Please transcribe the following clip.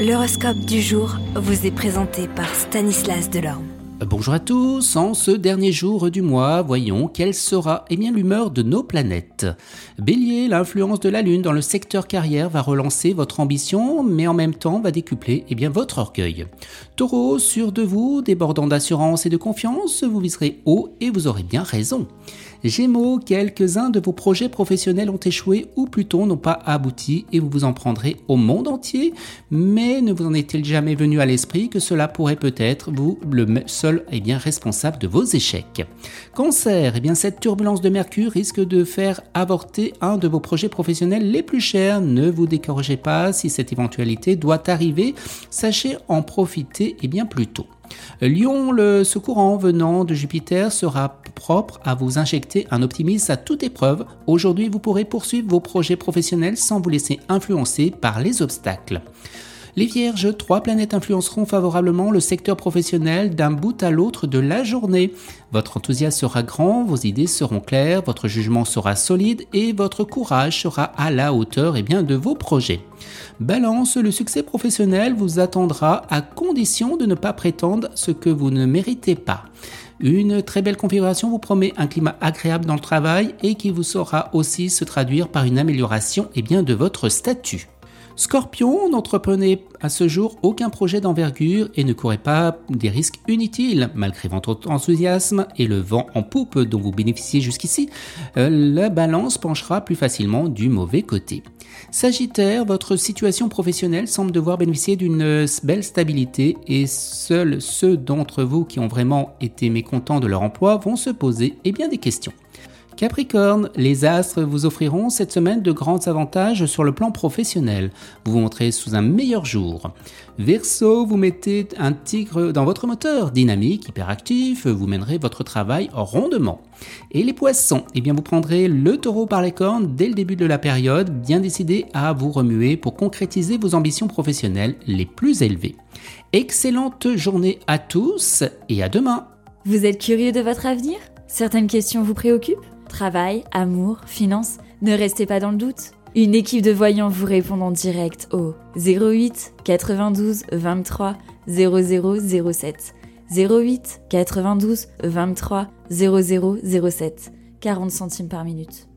L'horoscope du jour vous est présenté par Stanislas Delorme. Bonjour à tous, en ce dernier jour du mois, voyons quelle sera eh l'humeur de nos planètes. Bélier, l'influence de la Lune dans le secteur carrière va relancer votre ambition, mais en même temps va décupler eh bien, votre orgueil. Taureau, sûr de vous, débordant d'assurance et de confiance, vous viserez haut et vous aurez bien raison. Gémeaux, quelques-uns de vos projets professionnels ont échoué ou plutôt n'ont pas abouti et vous vous en prendrez au monde entier, mais ne vous en est-il jamais venu à l'esprit que cela pourrait peut-être vous le seul eh bien, responsable de vos échecs? Cancer, eh bien, cette turbulence de Mercure risque de faire avorter un de vos projets professionnels les plus chers. Ne vous découragez pas si cette éventualité doit arriver, sachez en profiter et eh bien, plus tôt. Lion, le secourant venant de Jupiter sera propre à vous injecter un optimisme à toute épreuve. Aujourd'hui, vous pourrez poursuivre vos projets professionnels sans vous laisser influencer par les obstacles. Les Vierges, trois planètes influenceront favorablement le secteur professionnel d'un bout à l'autre de la journée. Votre enthousiasme sera grand, vos idées seront claires, votre jugement sera solide et votre courage sera à la hauteur eh bien, de vos projets. Balance, le succès professionnel vous attendra à condition de ne pas prétendre ce que vous ne méritez pas. Une très belle configuration vous promet un climat agréable dans le travail et qui vous saura aussi se traduire par une amélioration eh bien, de votre statut. Scorpion, n'entreprenez à ce jour aucun projet d'envergure et ne courez pas des risques inutiles. Malgré votre enthousiasme et le vent en poupe dont vous bénéficiez jusqu'ici, euh, la balance penchera plus facilement du mauvais côté. Sagittaire, votre situation professionnelle semble devoir bénéficier d'une belle stabilité et seuls ceux d'entre vous qui ont vraiment été mécontents de leur emploi vont se poser eh bien, des questions. Capricorne, les astres vous offriront cette semaine de grands avantages sur le plan professionnel. Vous vous montrez sous un meilleur jour. Verseau, vous mettez un tigre dans votre moteur, dynamique, hyperactif, vous mènerez votre travail rondement. Et les poissons, eh bien vous prendrez le taureau par les cornes dès le début de la période, bien décidé à vous remuer pour concrétiser vos ambitions professionnelles les plus élevées. Excellente journée à tous et à demain. Vous êtes curieux de votre avenir? Certaines questions vous préoccupent? Travail, amour, finances, ne restez pas dans le doute. Une équipe de voyants vous répond en direct au 08 92 23 0007. 08 92 23 0007. 40 centimes par minute.